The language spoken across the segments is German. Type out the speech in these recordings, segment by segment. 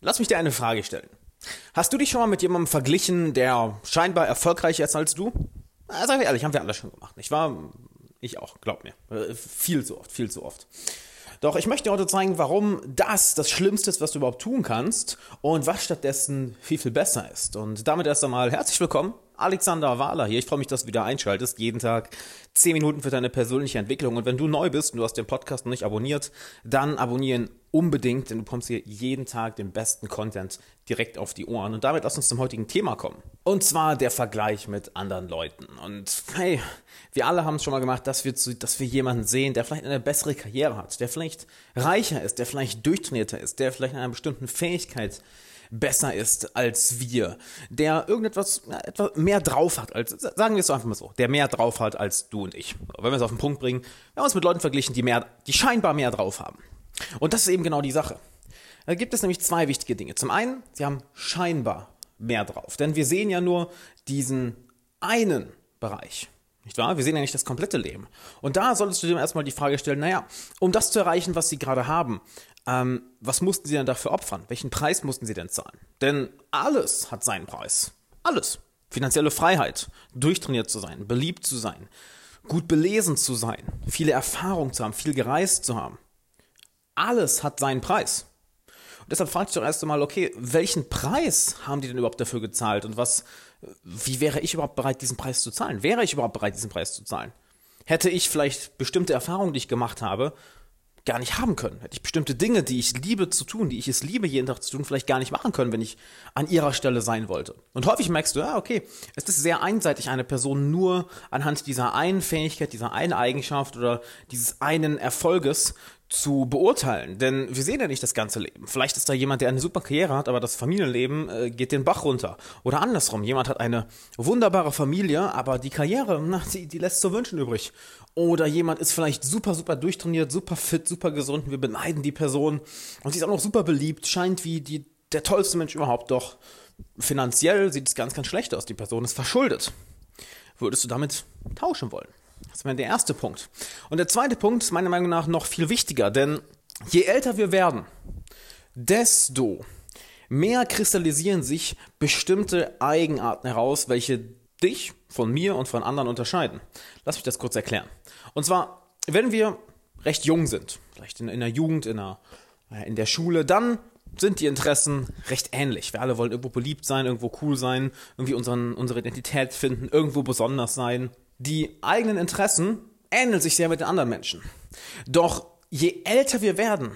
Lass mich dir eine Frage stellen. Hast du dich schon mal mit jemandem verglichen, der scheinbar erfolgreicher ist als du? Na, sag ich ehrlich, haben wir alle schon gemacht. Ich war, ich auch, glaub mir. Äh, viel zu oft, viel zu oft. Doch ich möchte dir heute zeigen, warum das das Schlimmste ist, was du überhaupt tun kannst und was stattdessen viel, viel besser ist. Und damit erst einmal herzlich willkommen Alexander Wahler hier. Ich freue mich, dass du wieder einschaltest. Jeden Tag 10 Minuten für deine persönliche Entwicklung. Und wenn du neu bist und du hast den Podcast noch nicht abonniert, dann abonnieren unbedingt, denn du bekommst hier jeden Tag den besten Content direkt auf die Ohren. Und damit lass uns zum heutigen Thema kommen. Und zwar der Vergleich mit anderen Leuten. Und hey, wir alle haben es schon mal gemacht, dass wir, zu, dass wir jemanden sehen, der vielleicht eine bessere Karriere hat, der vielleicht reicher ist, der vielleicht durchtrainierter ist, der vielleicht in einer bestimmten Fähigkeit besser ist als wir, der irgendetwas etwas mehr drauf hat, als, sagen wir es einfach mal so, der mehr drauf hat als du und ich. Wenn wir es auf den Punkt bringen, wir haben uns mit Leuten verglichen, die mehr, die scheinbar mehr drauf haben. Und das ist eben genau die Sache. Da gibt es nämlich zwei wichtige Dinge. Zum einen, sie haben scheinbar mehr drauf, denn wir sehen ja nur diesen einen Bereich. Nicht wahr? Wir sehen ja nicht das komplette Leben. Und da solltest du dir erstmal die Frage stellen, naja, um das zu erreichen, was sie gerade haben, ähm, was mussten sie denn dafür opfern? Welchen Preis mussten sie denn zahlen? Denn alles hat seinen Preis. Alles. Finanzielle Freiheit, durchtrainiert zu sein, beliebt zu sein, gut belesen zu sein, viele Erfahrung zu haben, viel gereist zu haben. Alles hat seinen Preis. Und deshalb fragte ich doch erst einmal, okay, welchen Preis haben die denn überhaupt dafür gezahlt und was, wie wäre ich überhaupt bereit, diesen Preis zu zahlen? Wäre ich überhaupt bereit, diesen Preis zu zahlen? Hätte ich vielleicht bestimmte Erfahrungen, die ich gemacht habe, gar nicht haben können. Hätte ich bestimmte Dinge, die ich liebe zu tun, die ich es liebe, jeden Tag zu tun, vielleicht gar nicht machen können, wenn ich an ihrer Stelle sein wollte. Und häufig merkst du, ja, okay, es ist sehr einseitig, eine Person nur anhand dieser einen Fähigkeit, dieser einen Eigenschaft oder dieses einen Erfolges zu beurteilen. Denn wir sehen ja nicht das ganze Leben. Vielleicht ist da jemand, der eine super Karriere hat, aber das Familienleben äh, geht den Bach runter. Oder andersrum, jemand hat eine wunderbare Familie, aber die Karriere, na, die, die lässt zu wünschen übrig. Oder jemand ist vielleicht super, super durchtrainiert, super fit, super gesund und wir beneiden die Person. Und sie ist auch noch super beliebt, scheint wie die, der tollste Mensch überhaupt. Doch finanziell sieht es ganz, ganz schlecht aus. Die Person ist verschuldet. Würdest du damit tauschen wollen? Das wäre der erste Punkt. Und der zweite Punkt ist meiner Meinung nach noch viel wichtiger, denn je älter wir werden, desto mehr kristallisieren sich bestimmte Eigenarten heraus, welche dich von mir und von anderen unterscheiden. Lass mich das kurz erklären. Und zwar, wenn wir recht jung sind, vielleicht in, in der Jugend, in der, äh, in der Schule, dann sind die Interessen recht ähnlich. Wir alle wollen irgendwo beliebt sein, irgendwo cool sein, irgendwie unseren, unsere Identität finden, irgendwo besonders sein die eigenen Interessen ähneln sich sehr mit den anderen Menschen. Doch je älter wir werden,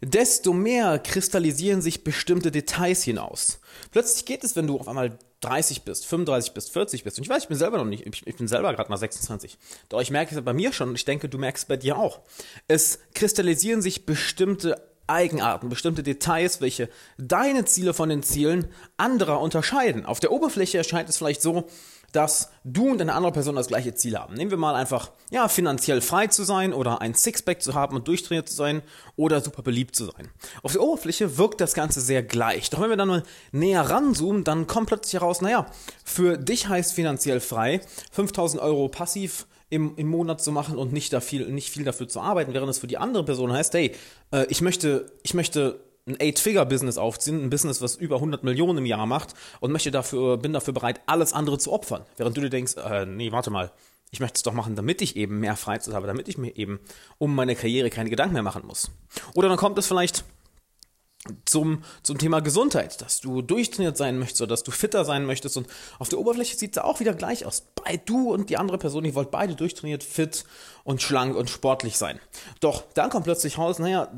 desto mehr kristallisieren sich bestimmte Details hinaus. Plötzlich geht es, wenn du auf einmal 30 bist, 35 bist, 40 bist. Und ich weiß, ich bin selber noch nicht, ich bin selber gerade mal 26. Doch ich merke es bei mir schon und ich denke, du merkst es bei dir auch. Es kristallisieren sich bestimmte Eigenarten, bestimmte Details, welche deine Ziele von den Zielen anderer unterscheiden. Auf der Oberfläche erscheint es vielleicht so, dass du und eine andere Person das gleiche Ziel haben. Nehmen wir mal einfach, ja, finanziell frei zu sein oder ein Sixpack zu haben und durchtrainiert zu sein oder super beliebt zu sein. Auf der Oberfläche wirkt das Ganze sehr gleich. Doch wenn wir dann mal näher ranzoomen, dann kommt plötzlich heraus, naja, für dich heißt finanziell frei 5000 Euro passiv im, im Monat zu machen und nicht, da viel, nicht viel dafür zu arbeiten, während es für die andere Person heißt, hey, äh, ich möchte, ich möchte ein Eight-Figure-Business aufziehen, ein Business, was über 100 Millionen im Jahr macht und möchte dafür, bin dafür bereit, alles andere zu opfern. Während du dir denkst, äh, nee, warte mal, ich möchte es doch machen, damit ich eben mehr Freizeit habe, damit ich mir eben um meine Karriere keine Gedanken mehr machen muss. Oder dann kommt es vielleicht zum, zum Thema Gesundheit, dass du durchtrainiert sein möchtest oder dass du fitter sein möchtest und auf der Oberfläche sieht es auch wieder gleich aus. Bei du und die andere Person, die wollt beide durchtrainiert, fit und schlank und sportlich sein. Doch dann kommt plötzlich raus, naja,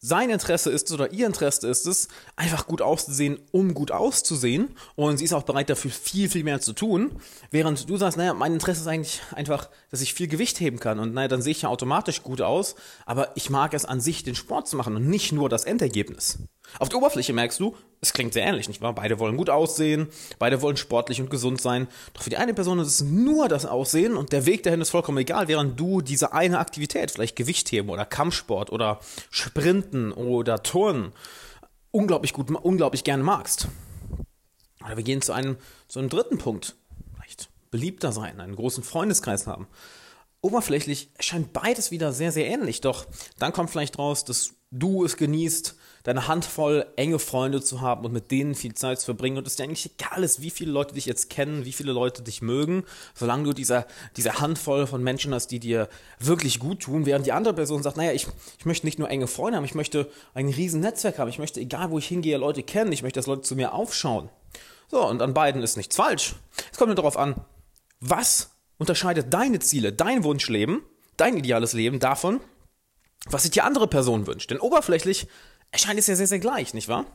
sein Interesse ist es oder ihr Interesse ist es, einfach gut auszusehen, um gut auszusehen. Und sie ist auch bereit dafür viel, viel mehr zu tun. Während du sagst, naja, mein Interesse ist eigentlich einfach, dass ich viel Gewicht heben kann. Und naja, dann sehe ich ja automatisch gut aus. Aber ich mag es an sich, den Sport zu machen und nicht nur das Endergebnis. Auf der Oberfläche merkst du, es klingt sehr ähnlich, nicht wahr? Beide wollen gut aussehen, beide wollen sportlich und gesund sein. Doch für die eine Person ist es nur das Aussehen und der Weg dahin ist vollkommen egal, während du diese eine Aktivität, vielleicht Gewichtheben oder Kampfsport oder Sprinten oder Turnen, unglaublich gut, unglaublich gerne magst. Oder wir gehen zu einem, zu einem dritten Punkt. Vielleicht beliebter sein, einen großen Freundeskreis haben. Oberflächlich erscheint beides wieder sehr, sehr ähnlich. Doch dann kommt vielleicht raus, dass du es genießt, deine Handvoll enge Freunde zu haben und mit denen viel Zeit zu verbringen und es dir eigentlich egal ist, wie viele Leute dich jetzt kennen, wie viele Leute dich mögen, solange du dieser, diese Handvoll von Menschen hast, die dir wirklich gut tun, während die andere Person sagt, naja, ich, ich möchte nicht nur enge Freunde haben, ich möchte ein riesen Netzwerk haben, ich möchte, egal wo ich hingehe, Leute kennen, ich möchte, dass Leute zu mir aufschauen. So, und an beiden ist nichts falsch. Es kommt nur darauf an, was unterscheidet deine Ziele, dein Wunschleben, dein ideales Leben davon, was sich die andere Person wünscht. Denn oberflächlich erscheint es ja sehr, sehr gleich, nicht wahr?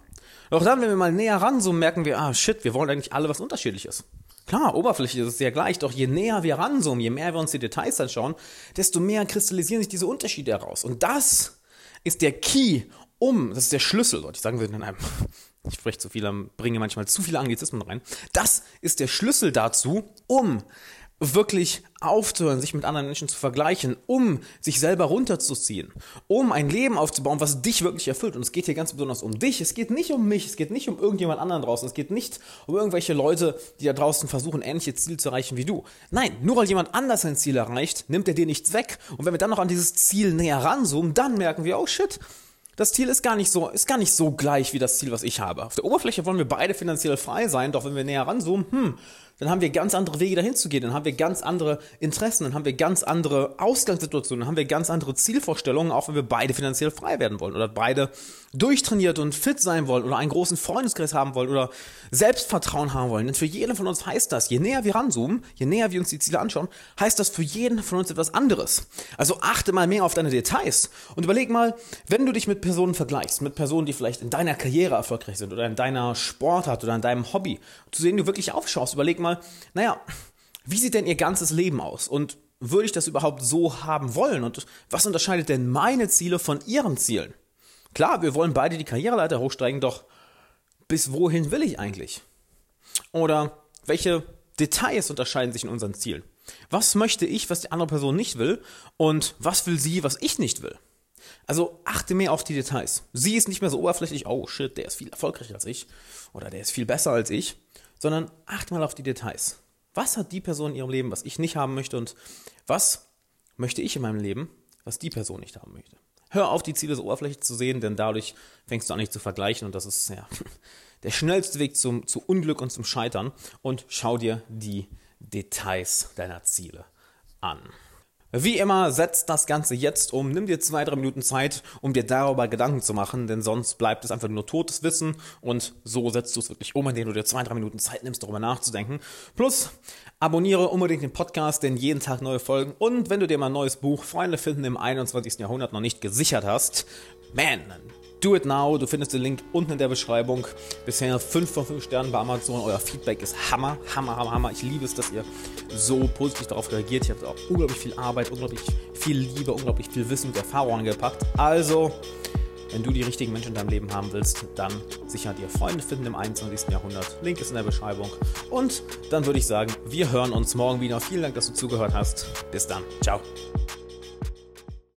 Doch dann, wenn wir mal näher ranzoomen, merken wir, ah shit, wir wollen eigentlich alle was Unterschiedliches. Klar, oberflächlich ist es sehr gleich, doch je näher wir ranzoomen, je mehr wir uns die Details anschauen, desto mehr kristallisieren sich diese Unterschiede heraus. Und das ist der Key, um, das ist der Schlüssel, Leute, ich sagen würde in einem, ich spreche zu viel, bringe manchmal zu viele Anglizismen rein. Das ist der Schlüssel dazu, um wirklich aufzuhören, sich mit anderen Menschen zu vergleichen, um sich selber runterzuziehen, um ein Leben aufzubauen, was dich wirklich erfüllt. Und es geht hier ganz besonders um dich. Es geht nicht um mich, es geht nicht um irgendjemand anderen draußen, es geht nicht um irgendwelche Leute, die da draußen versuchen, ähnliche Ziele zu erreichen wie du. Nein, nur weil jemand anders sein Ziel erreicht, nimmt er dir nichts weg. Und wenn wir dann noch an dieses Ziel näher ranzoomen, dann merken wir, oh shit, das Ziel ist gar nicht so, ist gar nicht so gleich wie das Ziel, was ich habe. Auf der Oberfläche wollen wir beide finanziell frei sein, doch wenn wir näher ranzoomen, hm, dann haben wir ganz andere Wege dahin zu gehen, dann haben wir ganz andere Interessen, dann haben wir ganz andere Ausgangssituationen, dann haben wir ganz andere Zielvorstellungen, auch wenn wir beide finanziell frei werden wollen oder beide durchtrainiert und fit sein wollen oder einen großen Freundeskreis haben wollen oder Selbstvertrauen haben wollen. Denn für jeden von uns heißt das, je näher wir ranzoomen, je näher wir uns die Ziele anschauen, heißt das für jeden von uns etwas anderes. Also achte mal mehr auf deine Details und überleg mal, wenn du dich mit Personen vergleichst, mit Personen, die vielleicht in deiner Karriere erfolgreich sind oder in deiner Sportart oder in deinem Hobby, zu denen du wirklich aufschaust, überleg mal, naja, wie sieht denn ihr ganzes Leben aus? Und würde ich das überhaupt so haben wollen? Und was unterscheidet denn meine Ziele von ihren Zielen? Klar, wir wollen beide die Karriereleiter hochsteigen, doch bis wohin will ich eigentlich? Oder welche Details unterscheiden sich in unseren Zielen? Was möchte ich, was die andere Person nicht will? Und was will sie, was ich nicht will? Also achte mehr auf die Details. Sie ist nicht mehr so oberflächlich, oh shit, der ist viel erfolgreicher als ich oder der ist viel besser als ich, sondern achte mal auf die Details. Was hat die Person in ihrem Leben, was ich nicht haben möchte und was möchte ich in meinem Leben, was die Person nicht haben möchte? Hör auf, die Ziele so oberflächlich zu sehen, denn dadurch fängst du an, nicht zu vergleichen und das ist ja der schnellste Weg zum, zu Unglück und zum Scheitern. Und schau dir die Details deiner Ziele an. Wie immer, setz das Ganze jetzt um. Nimm dir zwei, drei Minuten Zeit, um dir darüber Gedanken zu machen, denn sonst bleibt es einfach nur totes Wissen und so setzt du es wirklich um, indem du dir zwei, drei Minuten Zeit nimmst, darüber nachzudenken. Plus, abonniere unbedingt den Podcast, denn jeden Tag neue Folgen und wenn du dir mal ein neues Buch Freunde finden im 21. Jahrhundert noch nicht gesichert hast, man, Do it now. Du findest den Link unten in der Beschreibung. Bisher 5 von 5 Sternen bei Amazon. Euer Feedback ist Hammer, Hammer, Hammer, Hammer. Ich liebe es, dass ihr so positiv darauf reagiert. Ich habe auch unglaublich viel Arbeit, unglaublich viel Liebe, unglaublich viel Wissen und Erfahrung angepackt. Also, wenn du die richtigen Menschen in deinem Leben haben willst, dann sicher dir Freunde finden im 21. Jahrhundert. Link ist in der Beschreibung. Und dann würde ich sagen, wir hören uns morgen wieder. Vielen Dank, dass du zugehört hast. Bis dann. Ciao.